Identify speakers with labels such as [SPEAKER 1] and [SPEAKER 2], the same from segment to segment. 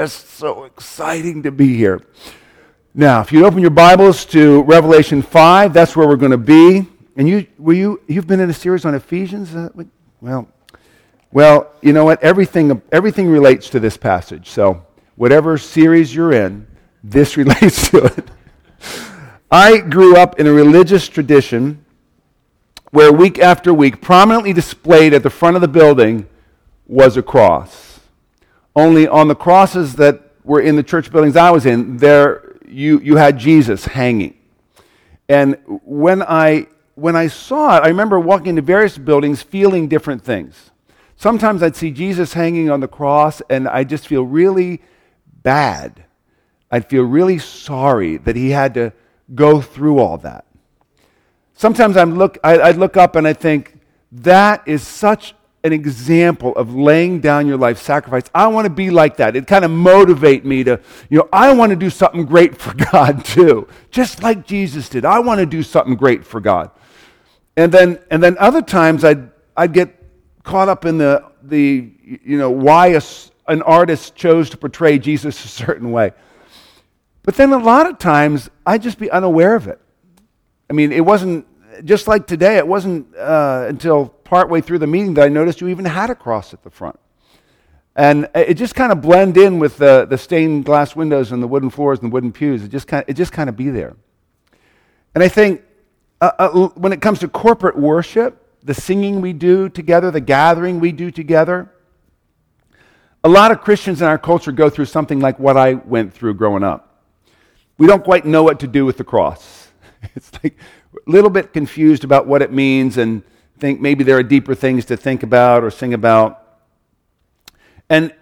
[SPEAKER 1] It's so exciting to be here. Now, if you open your Bibles to Revelation 5, that's where we're going to be. And you, were you, you've been in a series on Ephesians? Uh, well, well, you know what? Everything, everything relates to this passage. So, whatever series you're in, this relates to it. I grew up in a religious tradition where week after week, prominently displayed at the front of the building, was a cross. Only on the crosses that were in the church buildings I was in, there you, you had Jesus hanging. And when I, when I saw it, I remember walking into various buildings feeling different things. Sometimes I'd see Jesus hanging on the cross, and I'd just feel really bad. I'd feel really sorry that he had to go through all that. Sometimes I'm look, I, I look up and I think, that is such an example of laying down your life sacrifice. I want to be like that. It kind of motivate me to, you know, I want to do something great for God too, just like Jesus did. I want to do something great for God. And then, and then other times I'd, I'd get caught up in the, the you know, why a, an artist chose to portray Jesus a certain way. But then a lot of times I'd just be unaware of it. I mean, it wasn't, just like today, it wasn't uh, until partway through the meeting that I noticed you even had a cross at the front. And it just kind of blend in with the, the stained glass windows and the wooden floors and the wooden pews. It just kind of, it just kind of be there. And I think uh, uh, when it comes to corporate worship, the singing we do together, the gathering we do together, a lot of Christians in our culture go through something like what I went through growing up. We don't quite know what to do with the cross. It's like a little bit confused about what it means and think maybe there are deeper things to think about or sing about. And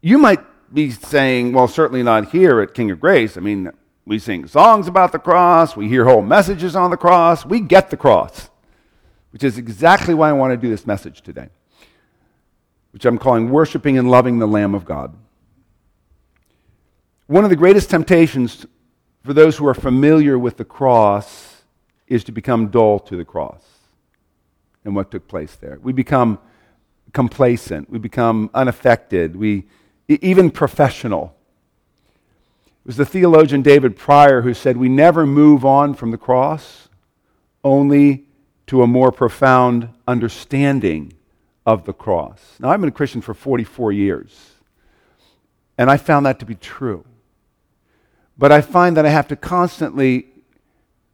[SPEAKER 1] you might be saying, well, certainly not here at King of Grace. I mean, we sing songs about the cross, we hear whole messages on the cross, we get the cross, which is exactly why I want to do this message today, which I'm calling Worshiping and Loving the Lamb of God. One of the greatest temptations for those who are familiar with the cross is to become dull to the cross and what took place there. We become complacent, we become unaffected, we even professional. It was the theologian David Prior who said, We never move on from the cross, only to a more profound understanding of the cross. Now, I've been a Christian for 44 years, and I found that to be true. But I find that I have to constantly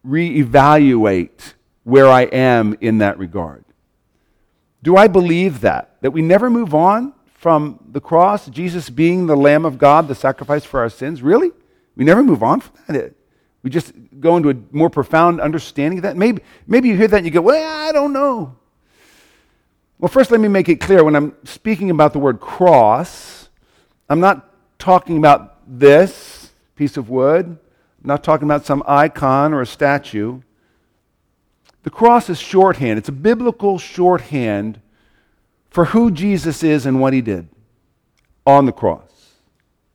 [SPEAKER 1] reevaluate where I am in that regard. Do I believe that? That we never move on from the cross, Jesus being the Lamb of God, the sacrifice for our sins? Really? We never move on from that? We just go into a more profound understanding of that? Maybe, maybe you hear that and you go, well, I don't know. Well, first, let me make it clear when I'm speaking about the word cross, I'm not talking about this piece of wood, I'm not talking about some icon or a statue. The cross is shorthand, it's a biblical shorthand for who Jesus is and what he did on the cross,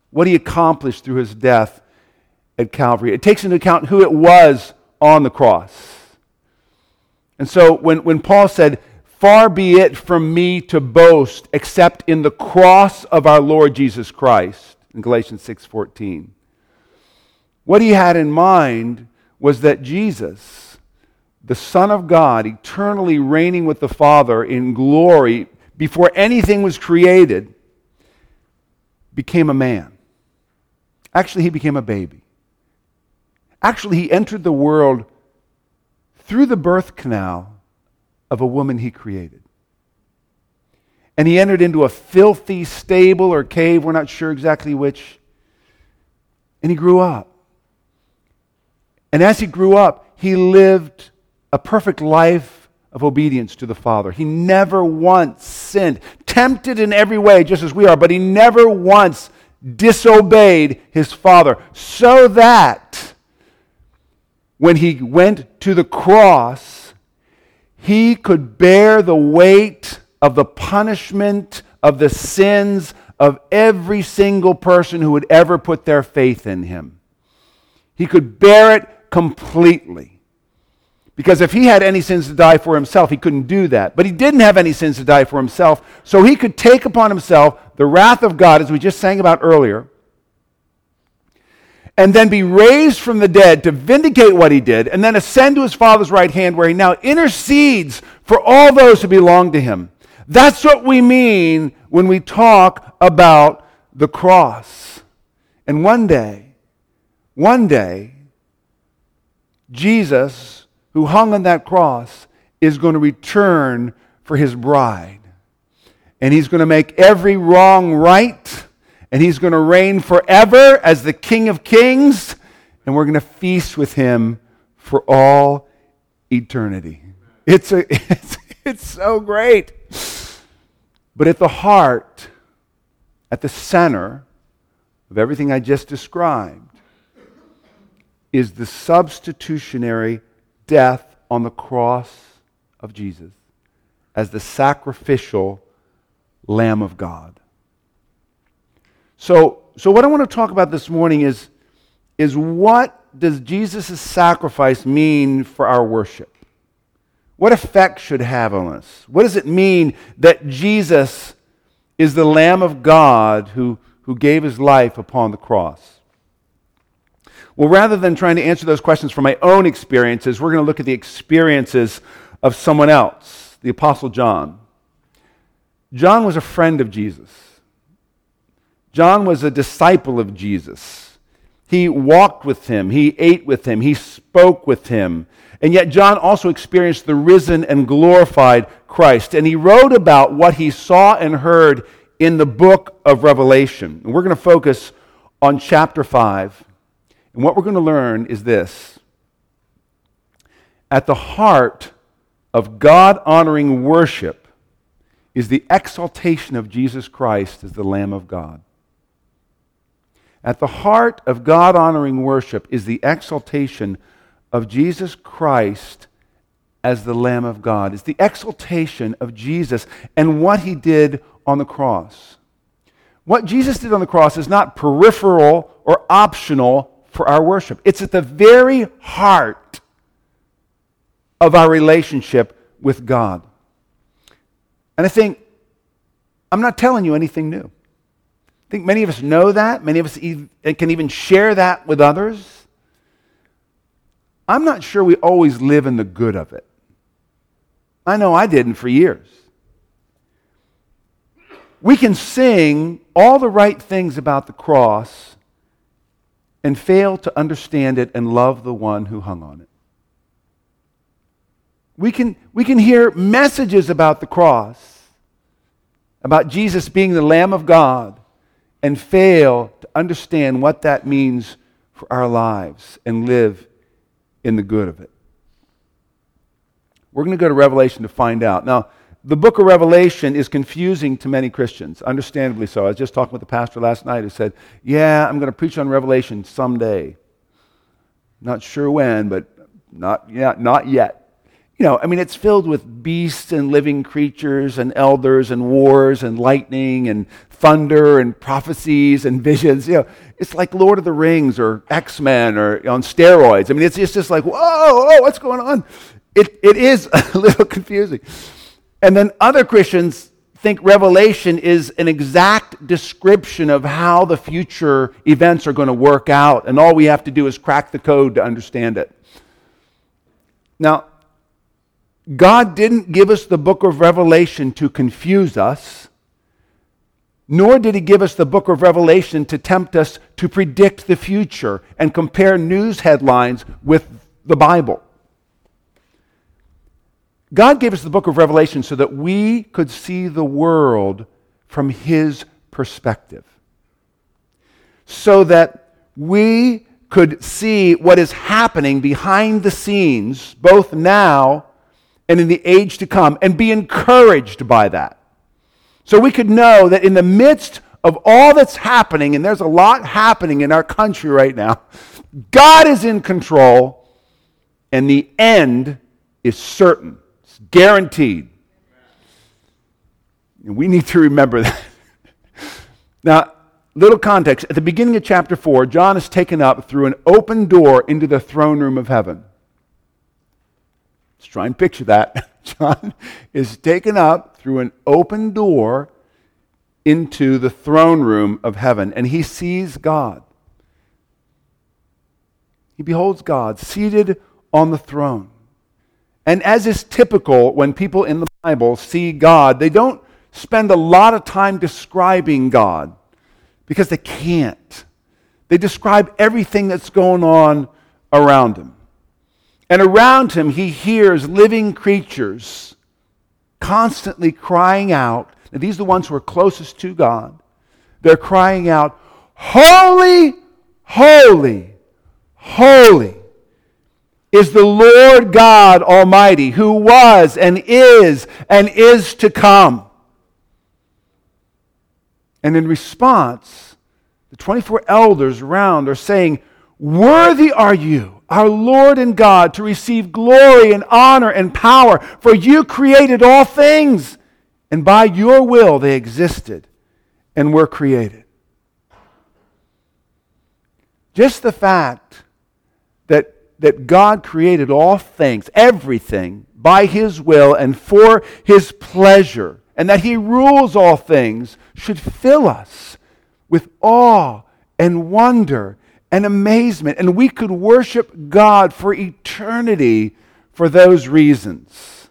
[SPEAKER 1] what he accomplished through his death at Calvary. It takes into account who it was on the cross. And so when, when Paul said, Far be it from me to boast except in the cross of our Lord Jesus Christ, in Galatians 6:14. What he had in mind was that Jesus the Son of God, eternally reigning with the Father in glory before anything was created, became a man. Actually, he became a baby. Actually, he entered the world through the birth canal of a woman he created. And he entered into a filthy stable or cave, we're not sure exactly which. And he grew up. And as he grew up, he lived a perfect life of obedience to the Father. He never once sinned, tempted in every way, just as we are, but he never once disobeyed his Father, so that when he went to the cross, he could bear the weight of the punishment of the sins of every single person who had ever put their faith in him. He could bear it completely. Because if he had any sins to die for himself, he couldn't do that. But he didn't have any sins to die for himself, so he could take upon himself the wrath of God, as we just sang about earlier, and then be raised from the dead to vindicate what he did, and then ascend to his Father's right hand, where he now intercedes for all those who belong to him. That's what we mean when we talk about the cross. And one day, one day, Jesus, who hung on that cross, is going to return for his bride. And he's going to make every wrong right and he's going to reign forever as the King of Kings, and we're going to feast with him for all eternity. It's, a, it's, it's so great. But at the heart, at the center of everything I just described, is the substitutionary death on the cross of Jesus as the sacrificial Lamb of God. So, so what I want to talk about this morning is, is what does Jesus' sacrifice mean for our worship? What effect should have on us? What does it mean that Jesus is the Lamb of God who, who gave his life upon the cross? Well, rather than trying to answer those questions from my own experiences, we're going to look at the experiences of someone else, the Apostle John. John was a friend of Jesus. John was a disciple of Jesus. He walked with him, he ate with him, he spoke with him. And yet, John also experienced the risen and glorified Christ. And he wrote about what he saw and heard in the book of Revelation. And we're going to focus on chapter 5. And what we're going to learn is this At the heart of God honoring worship is the exaltation of Jesus Christ as the Lamb of God. At the heart of God honoring worship is the exaltation of Jesus Christ as the Lamb of God. It's the exaltation of Jesus and what he did on the cross. What Jesus did on the cross is not peripheral or optional for our worship, it's at the very heart of our relationship with God. And I think, I'm not telling you anything new. I think many of us know that. Many of us can even share that with others. I'm not sure we always live in the good of it. I know I didn't for years. We can sing all the right things about the cross and fail to understand it and love the one who hung on it. We can, we can hear messages about the cross, about Jesus being the Lamb of God, and fail to understand what that means for our lives and live in the good of it. We're going to go to Revelation to find out. Now, the book of Revelation is confusing to many Christians, understandably so. I was just talking with the pastor last night who said, Yeah, I'm going to preach on Revelation someday. Not sure when, but not, yeah, not yet you know, I mean, it's filled with beasts and living creatures and elders and wars and lightning and thunder and prophecies and visions. You know, it's like Lord of the Rings or X Men or on steroids. I mean, it's, it's just like, whoa, whoa, what's going on? It, it is a little confusing. And then other Christians think Revelation is an exact description of how the future events are going to work out, and all we have to do is crack the code to understand it. Now, God didn't give us the book of Revelation to confuse us, nor did He give us the book of Revelation to tempt us to predict the future and compare news headlines with the Bible. God gave us the book of Revelation so that we could see the world from His perspective, so that we could see what is happening behind the scenes, both now and in the age to come and be encouraged by that. So we could know that in the midst of all that's happening, and there's a lot happening in our country right now, God is in control and the end is certain, guaranteed. And we need to remember that. now, little context. At the beginning of chapter 4, John is taken up through an open door into the throne room of heaven. Let's try and picture that. John is taken up through an open door into the throne room of heaven and he sees God. He beholds God seated on the throne. And as is typical when people in the Bible see God, they don't spend a lot of time describing God because they can't. They describe everything that's going on around him. And around him, he hears living creatures constantly crying out. And these are the ones who are closest to God. They're crying out, Holy, holy, holy is the Lord God Almighty, who was and is and is to come. And in response, the 24 elders around are saying, Worthy are you, our Lord and God, to receive glory and honor and power, for you created all things, and by your will they existed and were created. Just the fact that, that God created all things, everything, by his will and for his pleasure, and that he rules all things, should fill us with awe and wonder and amazement. And we could worship God for eternity for those reasons.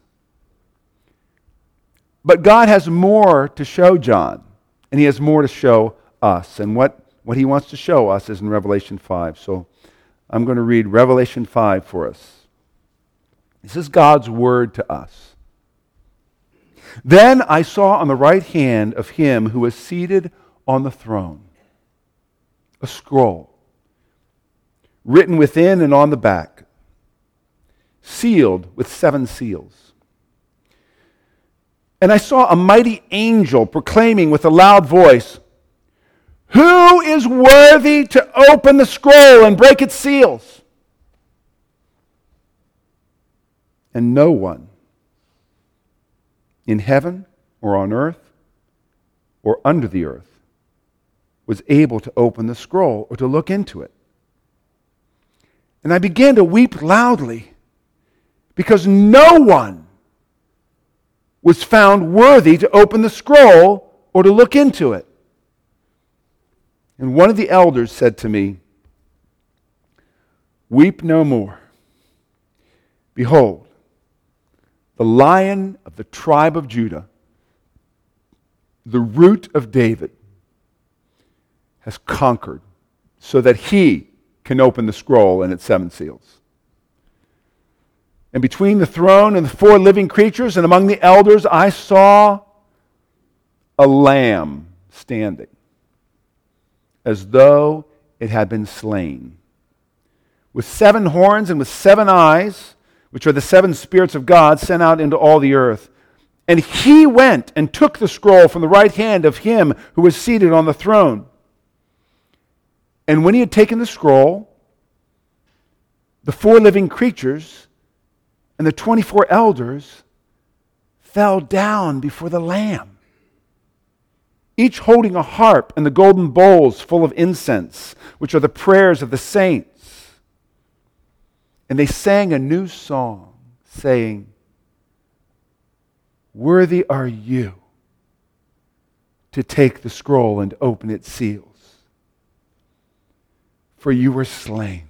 [SPEAKER 1] But God has more to show John, and he has more to show us. And what, what he wants to show us is in Revelation 5. So I'm going to read Revelation 5 for us. This is God's word to us. Then I saw on the right hand of him who was seated on the throne a scroll written within and on the back, sealed with seven seals. And I saw a mighty angel proclaiming with a loud voice, Who is worthy to open the scroll and break its seals? And no one in heaven or on earth or under the earth was able to open the scroll or to look into it. And I began to weep loudly because no one was found worthy to open the scroll or to look into it. And one of the elders said to me, Weep no more. Behold, the lion of the tribe of Judah, the root of David, has conquered so that he can open the scroll and its seven seals. And between the throne and the four living creatures and among the elders, I saw a lamb standing, as though it had been slain, with seven horns and with seven eyes, which are the seven spirits of God sent out into all the earth. And he went and took the scroll from the right hand of him who was seated on the throne. And when he had taken the scroll, the four living creatures and the 24 elders fell down before the Lamb, each holding a harp and the golden bowls full of incense, which are the prayers of the saints. And they sang a new song, saying, Worthy are you to take the scroll and open its seals for you were slain.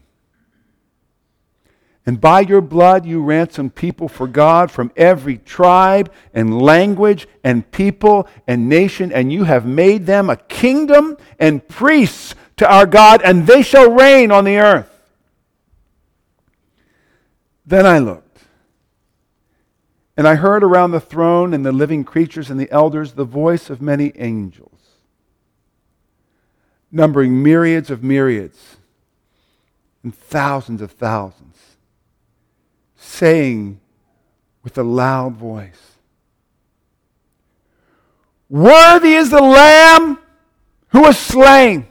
[SPEAKER 1] And by your blood you ransomed people for God from every tribe and language and people and nation, and you have made them a kingdom and priests to our God, and they shall reign on the earth. Then I looked, and I heard around the throne and the living creatures and the elders the voice of many angels, numbering myriads of myriads and thousands of thousands, saying with a loud voice, Worthy is the Lamb who was slain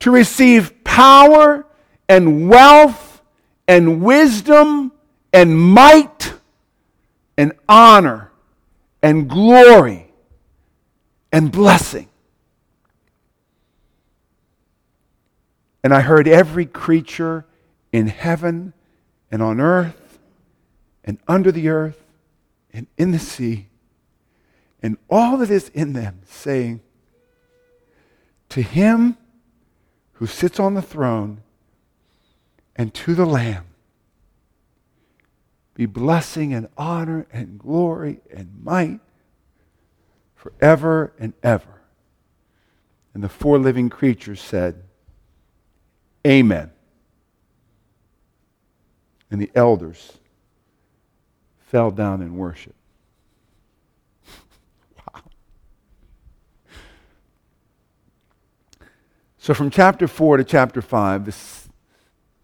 [SPEAKER 1] to receive power and wealth and wisdom and might and honor and glory and blessing. And I heard every creature in heaven and on earth and under the earth and in the sea and all that is in them, saying, To him who sits on the throne and to the Lamb be blessing and honor and glory and might forever and ever. And the four living creatures said, Amen. And the elders fell down in worship. wow. So from chapter 4 to chapter 5, this,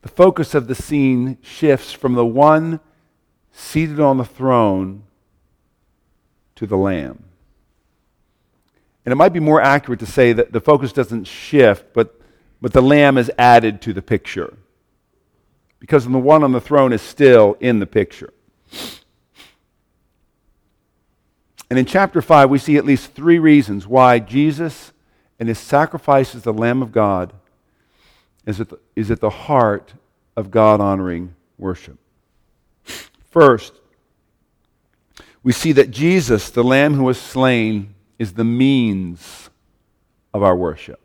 [SPEAKER 1] the focus of the scene shifts from the one seated on the throne to the Lamb. And it might be more accurate to say that the focus doesn't shift, but, but the Lamb is added to the picture. Because the one on the throne is still in the picture. And in chapter 5, we see at least three reasons why Jesus and his sacrifice as the Lamb of God is at the, is at the heart of God honoring worship. First, we see that Jesus, the Lamb who was slain, is the means of our worship.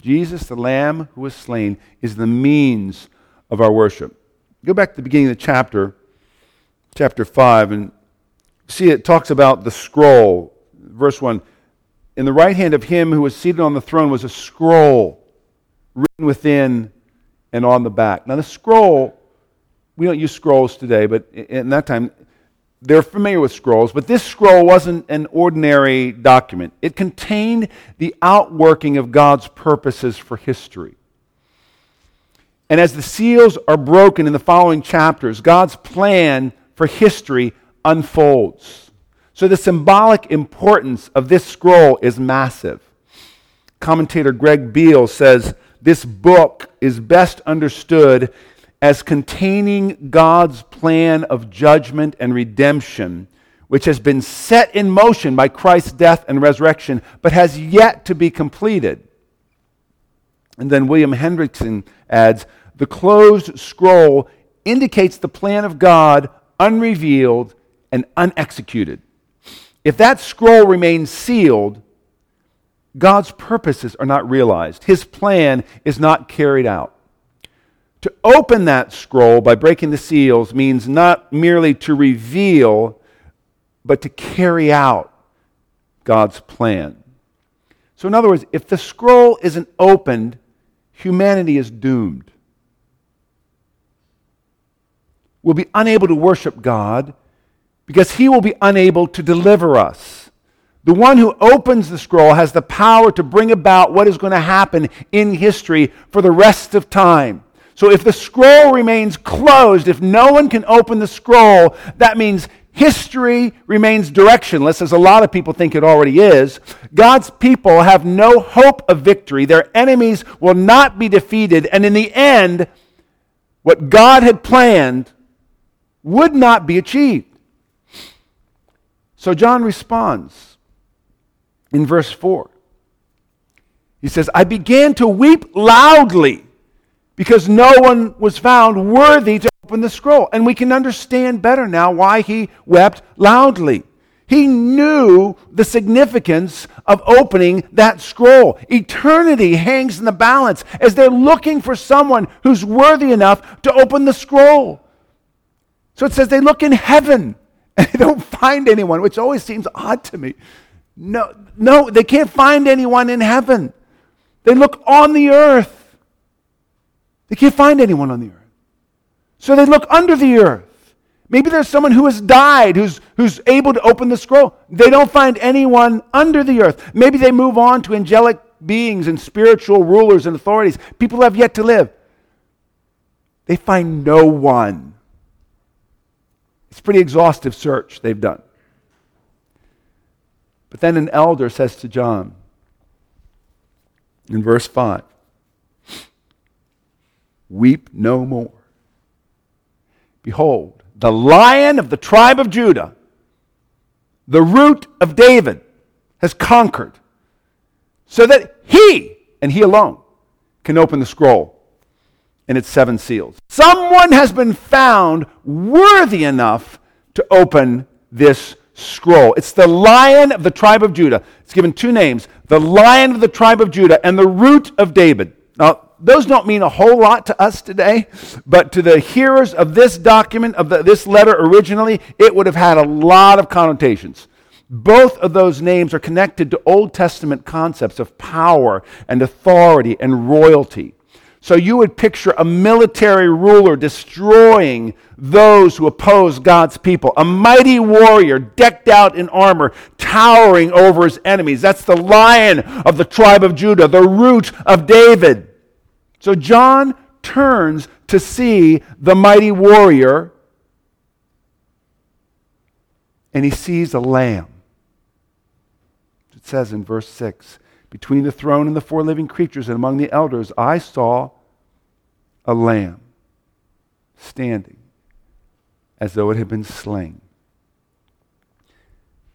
[SPEAKER 1] Jesus, the Lamb who was slain, is the means of our worship. Go back to the beginning of the chapter, chapter 5, and see it talks about the scroll. Verse 1 In the right hand of him who was seated on the throne was a scroll written within and on the back. Now, the scroll we don't use scrolls today, but in that time, they're familiar with scrolls, but this scroll wasn't an ordinary document. It contained the outworking of God's purposes for history. And as the seals are broken in the following chapters, God's plan for history unfolds. So the symbolic importance of this scroll is massive. Commentator Greg Beale says this book is best understood as containing God's plan of judgment and redemption, which has been set in motion by Christ's death and resurrection, but has yet to be completed. And then William Hendriksen adds the closed scroll indicates the plan of God unrevealed and unexecuted. If that scroll remains sealed, God's purposes are not realized. His plan is not carried out. To open that scroll by breaking the seals means not merely to reveal, but to carry out God's plan. So, in other words, if the scroll isn't opened, humanity is doomed. We'll be unable to worship God because he will be unable to deliver us. The one who opens the scroll has the power to bring about what is going to happen in history for the rest of time. So if the scroll remains closed, if no one can open the scroll, that means history remains directionless, as a lot of people think it already is. God's people have no hope of victory. Their enemies will not be defeated. And in the end, what God had planned would not be achieved. So John responds in verse 4. He says, I began to weep loudly because no one was found worthy to open the scroll. And we can understand better now why he wept loudly. He knew the significance of opening that scroll. Eternity hangs in the balance as they're looking for someone who's worthy enough to open the scroll. So it says they look in heaven and they don't find anyone, which always seems odd to me. No, no, they can't find anyone in heaven. They look on the earth they can't find anyone on the earth. So they look under the earth. Maybe there's someone who has died who's, who's able to open the scroll. They don't find anyone under the earth. Maybe they move on to angelic beings and spiritual rulers and authorities. People have yet to live. They find no one. It's a pretty exhaustive search they've done. But then an elder says to John in verse 5 Weep no more. Behold, the lion of the tribe of Judah, the root of David, has conquered, so that he, and he alone, can open the scroll and its seven seals. Someone has been found worthy enough to open this scroll. It's the lion of the tribe of Judah. It's given two names the lion of the tribe of Judah and the root of David. Now, those don't mean a whole lot to us today, but to the hearers of this document, of the, this letter originally, it would have had a lot of connotations. Both of those names are connected to Old Testament concepts of power and authority and royalty. So you would picture a military ruler destroying those who oppose God's people, a mighty warrior decked out in armor, towering over his enemies. That's the lion of the tribe of Judah, the root of David. So John turns to see the mighty warrior, and he sees a lamb. It says in verse 6 Between the throne and the four living creatures and among the elders, I saw a lamb standing as though it had been slain.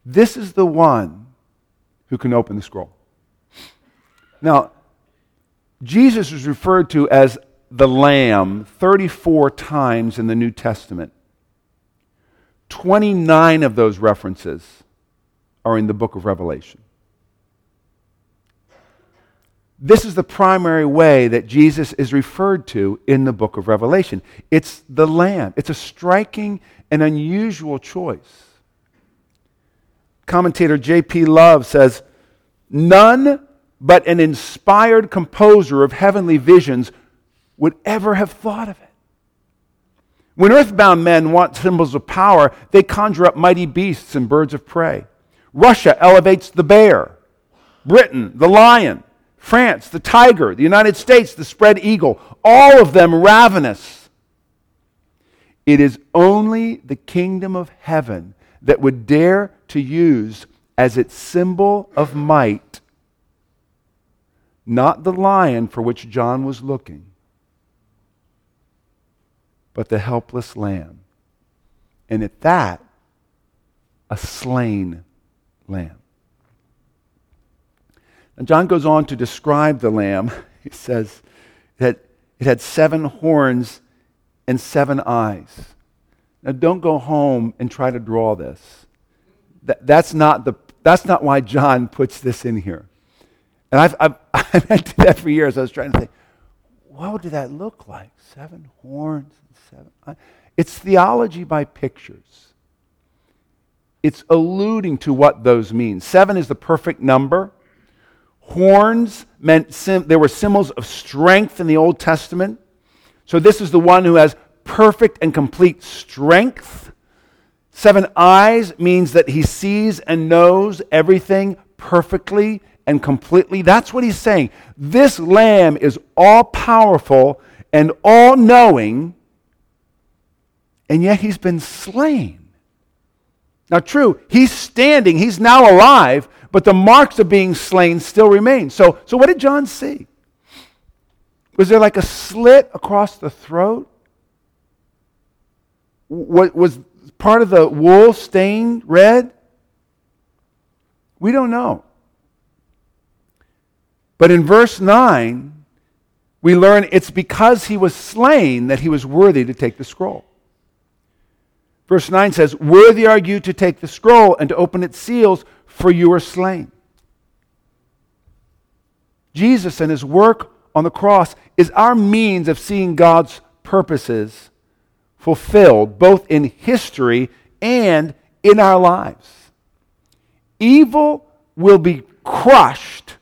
[SPEAKER 1] This is the one who can open the scroll. Now, Jesus is referred to as the Lamb 34 times in the New Testament. 29 of those references are in the book of Revelation. This is the primary way that Jesus is referred to in the book of Revelation. It's the Lamb. It's a striking and unusual choice. Commentator J.P. Love says, None but an inspired composer of heavenly visions would ever have thought of it. When earthbound men want symbols of power, they conjure up mighty beasts and birds of prey. Russia elevates the bear, Britain, the lion, France, the tiger, the United States, the spread eagle, all of them ravenous. It is only the kingdom of heaven that would dare to use as its symbol of might not the lion for which John was looking, but the helpless lamb. And at that, a slain lamb. And John goes on to describe the lamb. He says that it had seven horns and seven eyes. Now, don't go home and try to draw this. That, that's, not the, that's not why John puts this in here. And I've, I've, I've did that for years. I was trying to think, what did that look like? Seven horns and seven eyes. It's theology by pictures. It's alluding to what those mean. Seven is the perfect number. Horns meant sim- there were symbols of strength in the Old Testament. So this is the one who has perfect and complete strength. Seven eyes means that he sees and knows everything perfectly and completely. That's what he's saying. This lamb is all powerful and all knowing, and yet he's been slain. Now, true, he's standing, he's now alive, but the marks of being slain still remain. So, so what did John see? Was there like a slit across the throat? What was part of the wool stained red? We don't know. But in verse 9, we learn it's because he was slain that he was worthy to take the scroll. Verse 9 says, Worthy are you to take the scroll and to open its seals, for you are slain. Jesus and his work on the cross is our means of seeing God's purposes fulfilled, both in history and in our lives. Evil will be crushed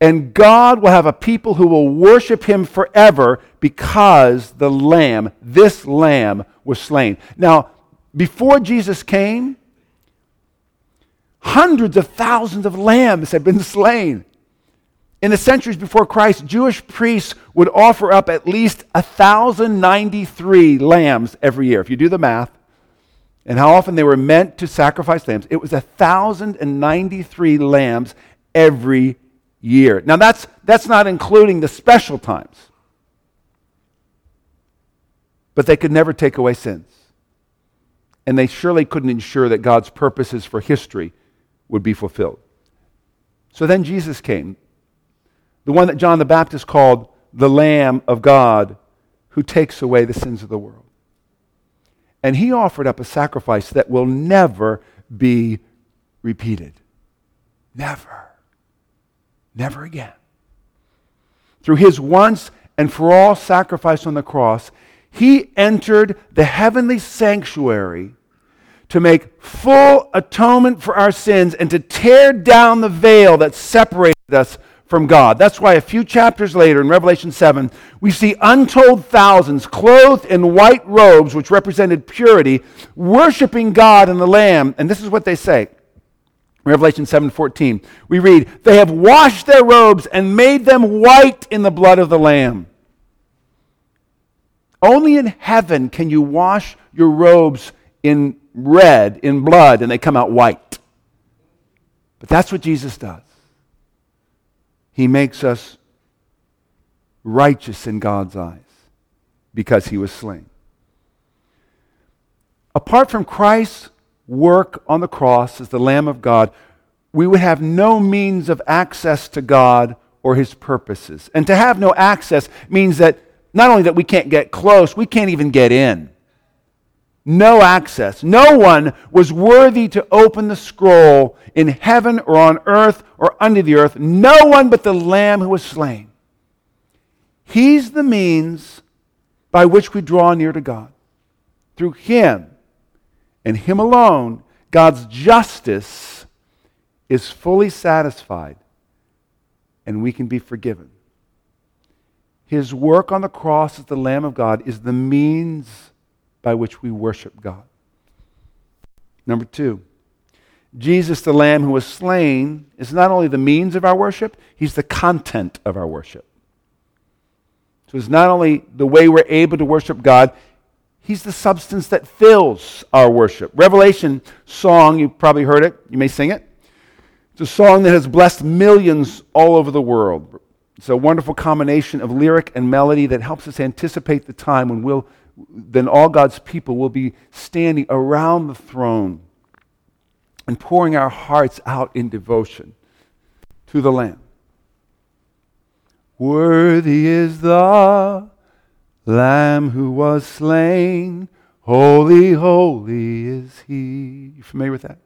[SPEAKER 1] and God will have a people who will worship him forever because the lamb, this lamb, was slain. Now, before Jesus came, hundreds of thousands of lambs had been slain. In the centuries before Christ, Jewish priests would offer up at least 1,093 lambs every year. If you do the math, and how often they were meant to sacrifice lambs, it was 1,093 lambs every year. Now, that's, that's not including the special times. But they could never take away sins. And they surely couldn't ensure that God's purposes for history would be fulfilled. So then Jesus came, the one that John the Baptist called the Lamb of God who takes away the sins of the world. And he offered up a sacrifice that will never be repeated. Never. Never again. Through his once and for all sacrifice on the cross, he entered the heavenly sanctuary to make full atonement for our sins and to tear down the veil that separated us from God. That's why a few chapters later in Revelation 7, we see untold thousands clothed in white robes, which represented purity, worshiping God and the Lamb. And this is what they say. Revelation 7:14. We read, "They have washed their robes and made them white in the blood of the lamb." Only in heaven can you wash your robes in red, in blood, and they come out white. But that's what Jesus does. He makes us righteous in God's eyes because he was slain. Apart from Christ's work on the cross as the Lamb of God, we would have no means of access to God or his purposes. And to have no access means that not only that we can't get close, we can't even get in. No access. No one was worthy to open the scroll in heaven or on earth or under the earth. No one but the Lamb who was slain. He's the means by which we draw near to God. Through Him and Him alone, God's justice is fully satisfied and we can be forgiven. His work on the cross as the Lamb of God is the means by which we worship God. Number two, Jesus, the Lamb who was slain, is not only the means of our worship, he's the content of our worship. So it's not only the way we're able to worship God, he's the substance that fills our worship. Revelation song, you've probably heard it, you may sing it. It's a song that has blessed millions all over the world. It's a wonderful combination of lyric and melody that helps us anticipate the time when we'll, then all God's people will be standing around the throne and pouring our hearts out in devotion to the Lamb. Worthy is the Lamb who was slain. Holy, holy is he. You familiar with that?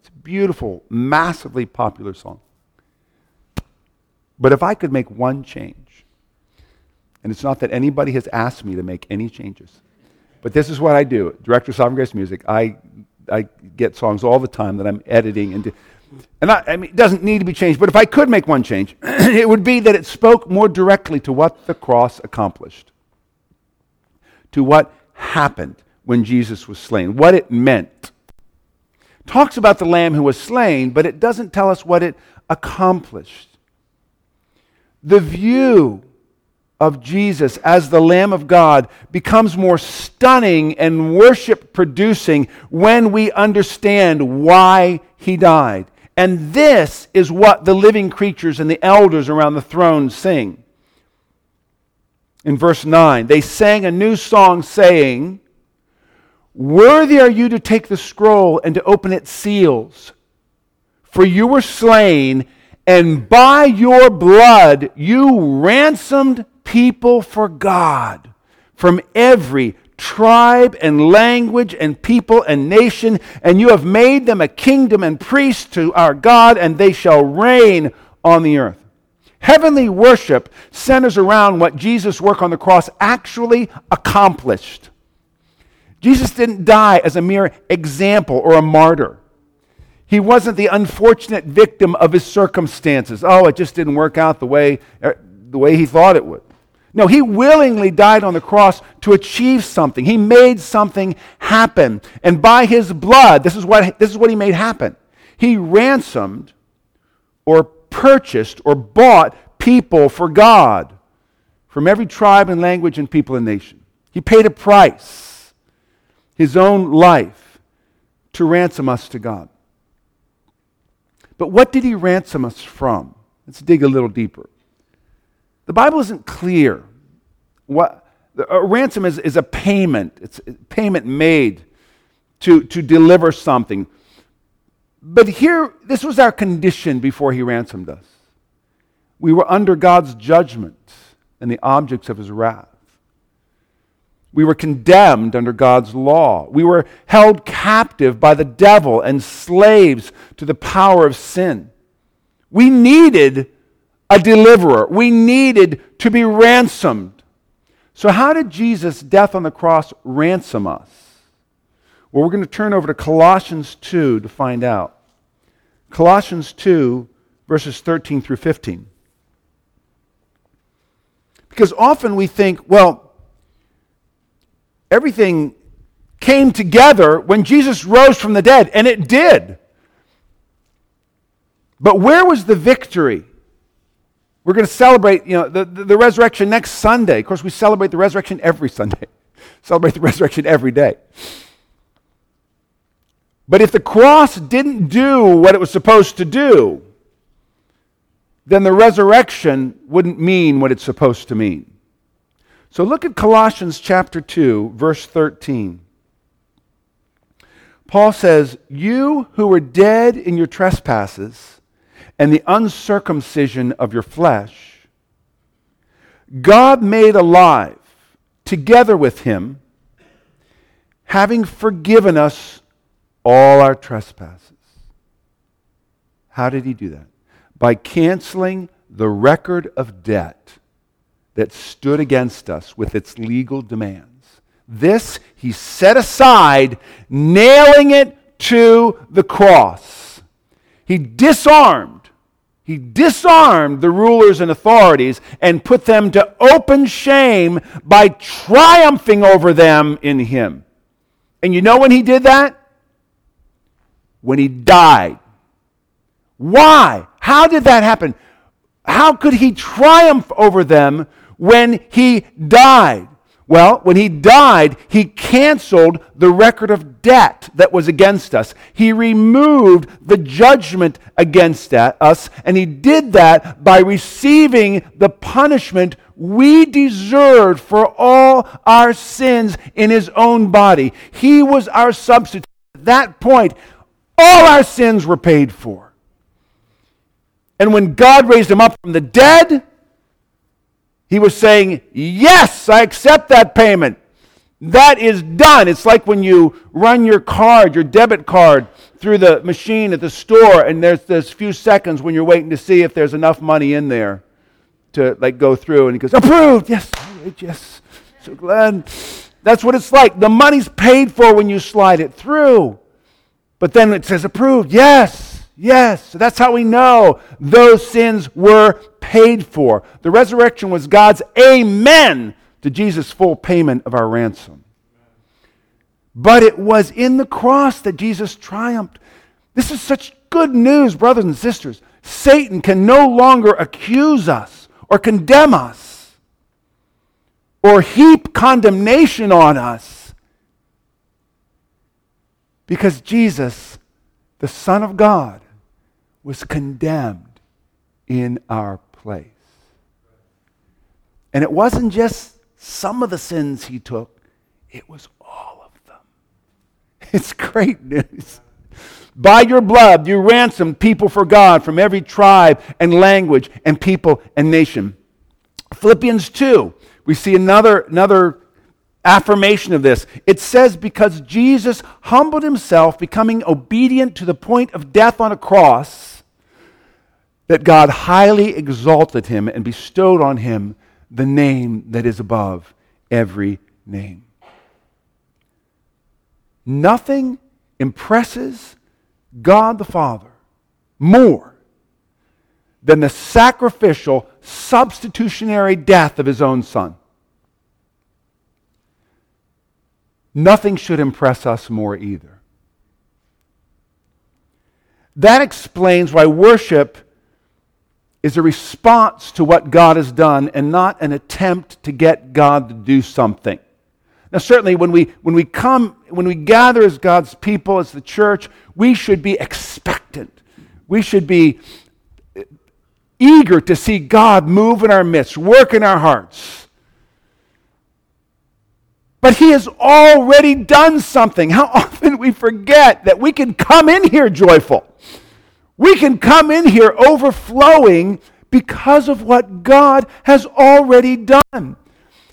[SPEAKER 1] It's a beautiful, massively popular song. But if I could make one change, and it's not that anybody has asked me to make any changes, but this is what I do. Director of Sovereign Grace Music, I, I get songs all the time that I'm editing. And, and I, I mean, it doesn't need to be changed, but if I could make one change, it would be that it spoke more directly to what the cross accomplished, to what happened when Jesus was slain, what it meant. Talks about the lamb who was slain, but it doesn't tell us what it accomplished the view of Jesus as the Lamb of God becomes more stunning and worship producing when we understand why he died. And this is what the living creatures and the elders around the throne sing. In verse 9, they sang a new song saying, Worthy are you to take the scroll and to open its seals, for you were slain and by your blood you ransomed people for God from every tribe and language and people and nation, and you have made them a kingdom and priests to our God, and they shall reign on the earth. Heavenly worship centers around what Jesus' work on the cross actually accomplished. Jesus didn't die as a mere example or a martyr. He wasn't the unfortunate victim of his circumstances. Oh, it just didn't work out the way, er, the way he thought it would. No, he willingly died on the cross to achieve something. He made something happen. And by his blood, this is what, this is what he made happen. He ransomed or purchased or bought people for God from every tribe and language and people and nation. He paid a price, his own life, to ransom us to God. But what did he ransom us from? Let's dig a little deeper. The Bible isn't clear. What, a ransom is, is a payment, it's a payment made to, to deliver something. But here, this was our condition before he ransomed us. We were under God's judgment and the objects of his wrath. We were condemned under God's law. We were held captive by the devil and slaves to the power of sin. We needed a deliverer. We needed to be ransomed. So, how did Jesus' death on the cross ransom us? Well, we're going to turn over to Colossians 2 to find out. Colossians 2, verses 13 through 15. Because often we think, well, everything came together when Jesus rose from the dead, and it did. But where was the victory? We're going to celebrate, you know, the, the, the, resurrection next Sunday. Of course, we celebrate the resurrection every Sunday. celebrate the resurrection every day. But if the cross didn't do what it was supposed to do, then the resurrection wouldn't mean what it's supposed to mean. So look at Colossians chapter 2, verse 13. Paul says, You who were dead in your trespasses, and the uncircumcision of your flesh, God made alive together with him, having forgiven us all our trespasses. How did he do that? By canceling the record of debt that stood against us with its legal demands. This he set aside, nailing it to the cross. He disarmed he disarmed the rulers and authorities and put them to open shame by triumphing over them in Him. And you know when He did that? When He died. Why? How did that happen? How could He triumph over them when He died? Well, when he died, he canceled the record of debt that was against us. He removed the judgment against us, and he did that by receiving the punishment we deserved for all our sins in his own body. He was our substitute. At that point, all our sins were paid for. And when God raised him up from the dead, he was saying, Yes, I accept that payment. That is done. It's like when you run your card, your debit card, through the machine at the store, and there's this few seconds when you're waiting to see if there's enough money in there to like go through, and he goes, Approved! Yes, yes. So glad. That's what it's like. The money's paid for when you slide it through. But then it says approved. Yes. Yes, so that's how we know those sins were paid for. The resurrection was God's amen to Jesus' full payment of our ransom. But it was in the cross that Jesus triumphed. This is such good news, brothers and sisters. Satan can no longer accuse us or condemn us or heap condemnation on us because Jesus, the Son of God, was condemned in our place. And it wasn't just some of the sins he took, it was all of them. It's great news. By your blood, you ransomed people for God from every tribe and language and people and nation. Philippians 2, we see another, another affirmation of this. It says, Because Jesus humbled himself, becoming obedient to the point of death on a cross that God highly exalted him and bestowed on him the name that is above every name. Nothing impresses God the Father more than the sacrificial, substitutionary death of his own Son. Nothing should impress us more either. That explains why worship is a response to what God has done and not an attempt to get God to do something. Now, certainly, when we, when we come, when we gather as God's people, as the church, we should be expectant. We should be eager to see God move in our midst, work in our hearts. But He has already done something. How often we forget that we can come in here joyful. We can come in here overflowing because of what God has already done.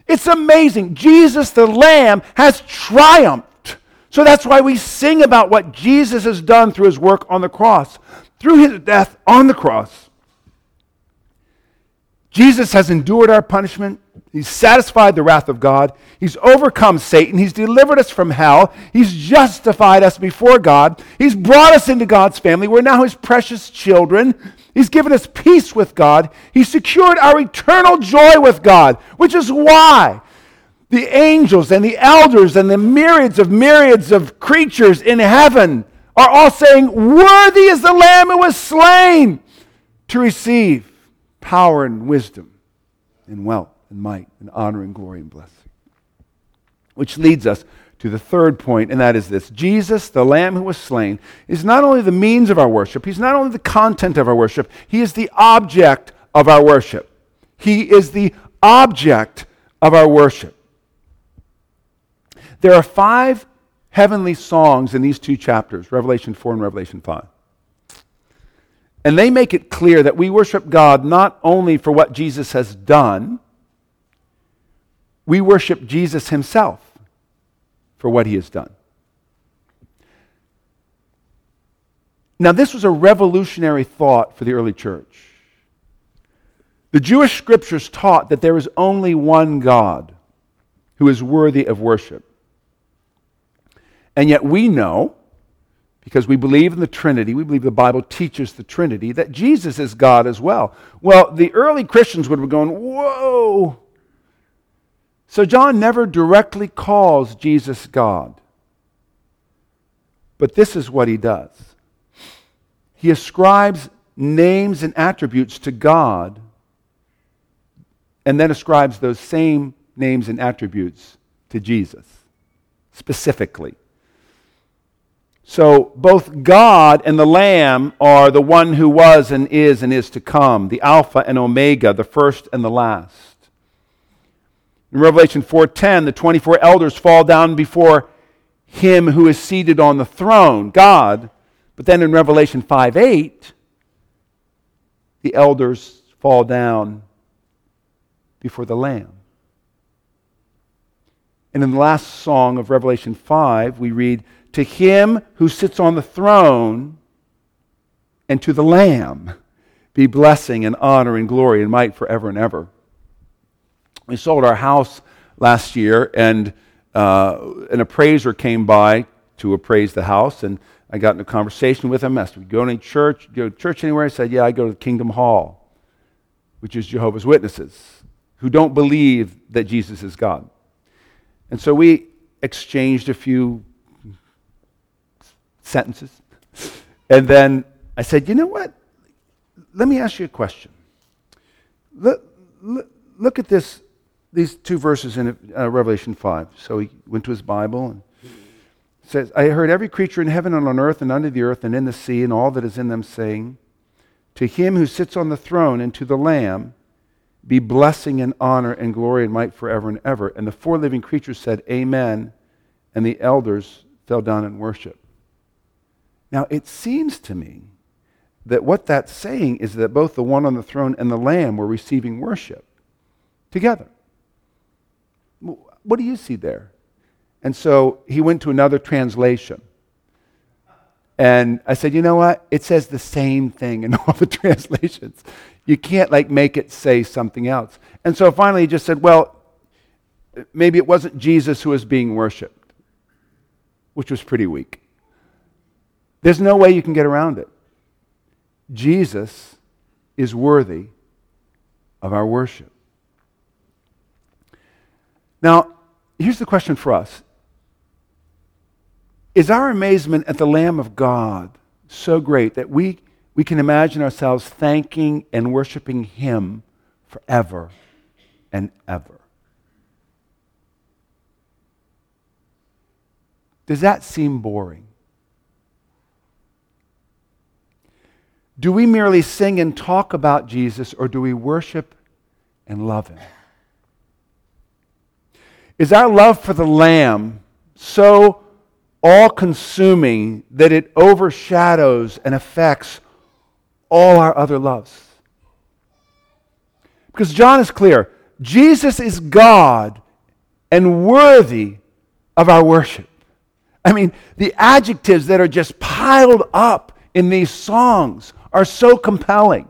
[SPEAKER 1] It's amazing. Jesus, the Lamb, has triumphed. So that's why we sing about what Jesus has done through his work on the cross, through his death on the cross. Jesus has endured our punishment. He's satisfied the wrath of God. He's overcome Satan. He's delivered us from hell. He's justified us before God. He's brought us into God's family. We're now his precious children. He's given us peace with God. He's secured our eternal joy with God, which is why the angels and the elders and the myriads of myriads of creatures in heaven are all saying, Worthy is the Lamb who was slain to receive power and wisdom and wealth and might and honor and glory and blessing. Which leads us to the third point, and that is this Jesus, the Lamb who was slain, is not only the means of our worship, he's not only the content of our worship, he is the object of our worship. He is the object of our worship. There are five heavenly songs in these two chapters, Revelation 4 and Revelation 5. And they make it clear that we worship God not only for what Jesus has done, we worship Jesus himself for what he has done. Now, this was a revolutionary thought for the early church. The Jewish scriptures taught that there is only one God who is worthy of worship. And yet we know because we believe in the Trinity, we believe the Bible teaches the Trinity, that Jesus is God as well. Well, the early Christians would have gone, Whoa! So John never directly calls Jesus God. But this is what he does he ascribes names and attributes to God and then ascribes those same names and attributes to Jesus specifically. So both God and the Lamb are the one who was and is and is to come, the Alpha and Omega, the first and the last. In Revelation 4:10, the 24 elders fall down before him who is seated on the throne, God. But then in Revelation 5:8, the elders fall down before the Lamb. And in the last song of Revelation 5, we read, to him who sits on the throne and to the Lamb be blessing and honor and glory and might forever and ever. We sold our house last year, and uh, an appraiser came by to appraise the house, and I got in a conversation with him. Asked, "We go to church? Go to church anywhere?" I said, "Yeah, I go to Kingdom Hall, which is Jehovah's Witnesses, who don't believe that Jesus is God." And so we exchanged a few sentences. And then I said, you know what? Let me ask you a question. Look, look, look at this, these two verses in uh, Revelation 5. So he went to his Bible and says, I heard every creature in heaven and on earth and under the earth and in the sea and all that is in them saying, To him who sits on the throne and to the Lamb be blessing and honor and glory and might forever and ever. And the four living creatures said, Amen. And the elders fell down and worship. Now, it seems to me that what that's saying is that both the one on the throne and the Lamb were receiving worship together. What do you see there? And so he went to another translation. And I said, you know what? It says the same thing in all the translations. You can't like make it say something else. And so finally he just said, well, maybe it wasn't Jesus who was being worshiped, which was pretty weak. There's no way you can get around it. Jesus is worthy of our worship. Now, here's the question for us Is our amazement at the Lamb of God so great that we, we can imagine ourselves thanking and worshiping Him forever and ever? Does that seem boring? Do we merely sing and talk about Jesus, or do we worship and love him? Is our love for the Lamb so all consuming that it overshadows and affects all our other loves? Because John is clear Jesus is God and worthy of our worship. I mean, the adjectives that are just piled up in these songs are so compelling.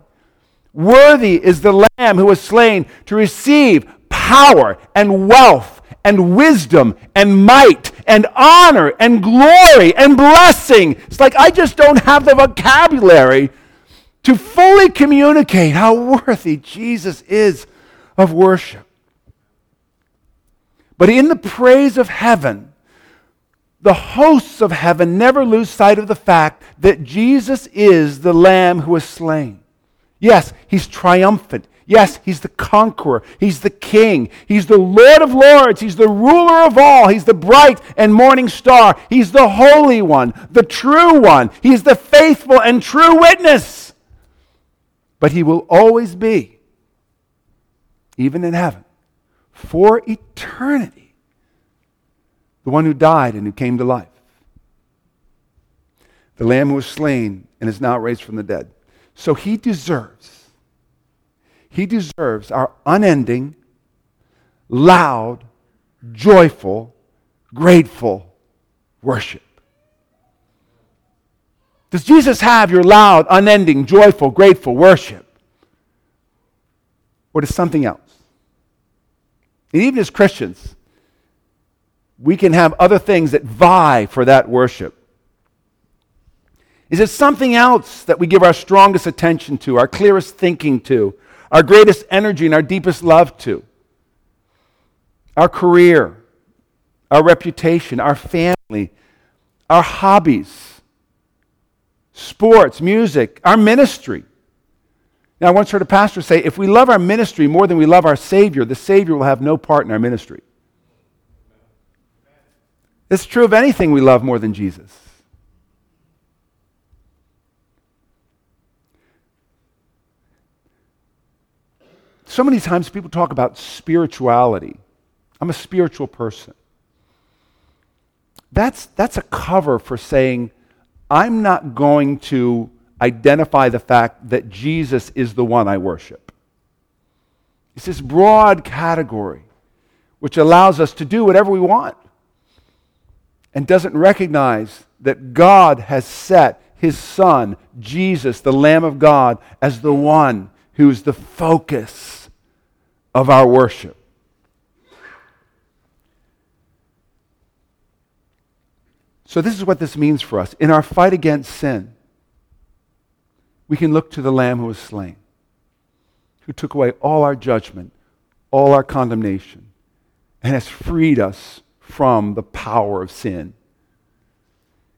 [SPEAKER 1] Worthy is the Lamb who was slain to receive power and wealth and wisdom and might and honor and glory and blessing. It's like I just don't have the vocabulary to fully communicate how worthy Jesus is of worship. But in the praise of heaven, the hosts of heaven never lose sight of the fact that Jesus is the Lamb who was slain. Yes, he's triumphant. Yes, he's the conqueror. He's the king. He's the Lord of lords. He's the ruler of all. He's the bright and morning star. He's the holy one, the true one. He's the faithful and true witness. But he will always be, even in heaven, for eternity, the one who died and who came to life. The Lamb who was slain and is now raised from the dead. So he deserves, he deserves our unending, loud, joyful, grateful worship. Does Jesus have your loud, unending, joyful, grateful worship? Or does something else? And even as Christians, we can have other things that vie for that worship. Is it something else that we give our strongest attention to, our clearest thinking to, our greatest energy and our deepest love to? Our career, our reputation, our family, our hobbies, sports, music, our ministry. Now, I once heard a pastor say if we love our ministry more than we love our Savior, the Savior will have no part in our ministry. It's true of anything we love more than Jesus. So many times people talk about spirituality. I'm a spiritual person. That's, that's a cover for saying, I'm not going to identify the fact that Jesus is the one I worship. It's this broad category which allows us to do whatever we want and doesn't recognize that God has set his Son, Jesus, the Lamb of God, as the one who's the focus of our worship. So, this is what this means for us. In our fight against sin, we can look to the Lamb who was slain, who took away all our judgment, all our condemnation, and has freed us from the power of sin.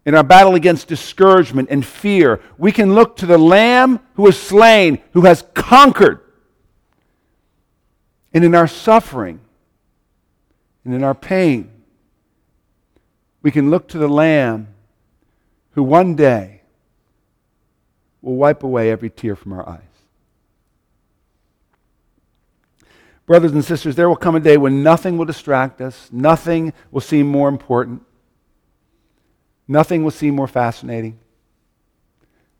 [SPEAKER 1] In our battle against discouragement and fear, we can look to the Lamb who was slain, who has conquered. And in our suffering and in our pain, we can look to the Lamb who one day will wipe away every tear from our eyes. Brothers and sisters, there will come a day when nothing will distract us, nothing will seem more important, nothing will seem more fascinating,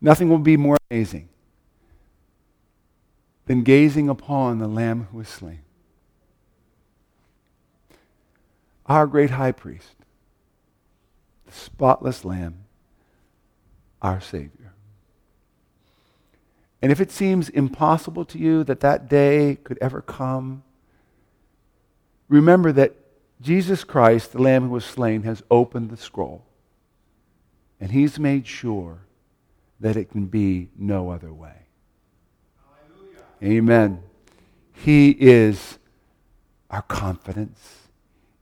[SPEAKER 1] nothing will be more amazing than gazing upon the Lamb who was slain. Our great high priest, the spotless Lamb, our Savior. And if it seems impossible to you that that day could ever come, remember that Jesus Christ, the Lamb who was slain, has opened the scroll. And he's made sure that it can be no other way. Hallelujah. Amen. He is our confidence,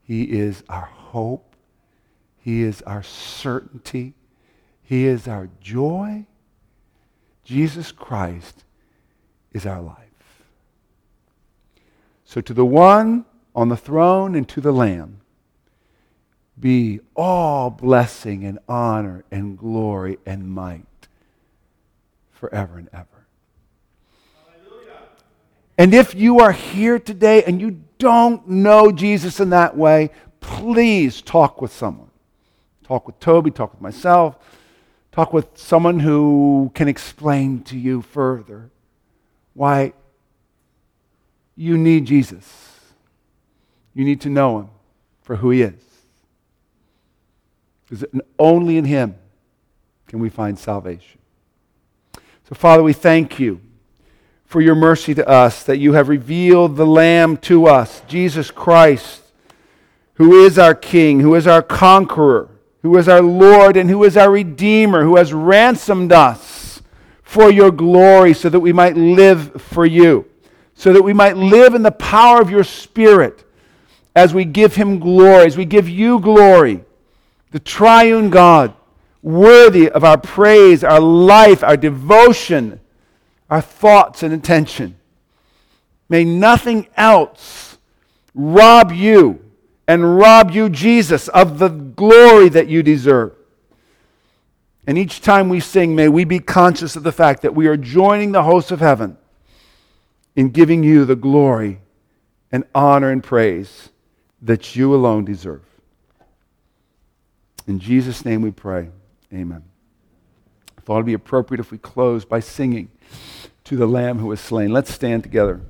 [SPEAKER 1] He is our hope, He is our certainty, He is our joy. Jesus Christ is our life. So, to the one on the throne and to the Lamb be all blessing and honor and glory and might forever and ever. And if you are here today and you don't know Jesus in that way, please talk with someone. Talk with Toby, talk with myself Talk with someone who can explain to you further why you need Jesus. You need to know him for who he is. Because only in him can we find salvation. So, Father, we thank you for your mercy to us, that you have revealed the Lamb to us, Jesus Christ, who is our King, who is our conqueror, who is our Lord, and who is our Redeemer, who has ransomed us for your glory so that we might live for you, so that we might live in the power of your Spirit as we give him glory, as we give you glory, the triune God, worthy of our praise, our life, our devotion our thoughts and intention. May nothing else rob you and rob you, Jesus, of the glory that you deserve. And each time we sing, may we be conscious of the fact that we are joining the hosts of heaven in giving you the glory and honor and praise that you alone deserve. In Jesus' name we pray. Amen. I thought it would be appropriate if we close by singing to the Lamb who was slain. Let's stand together.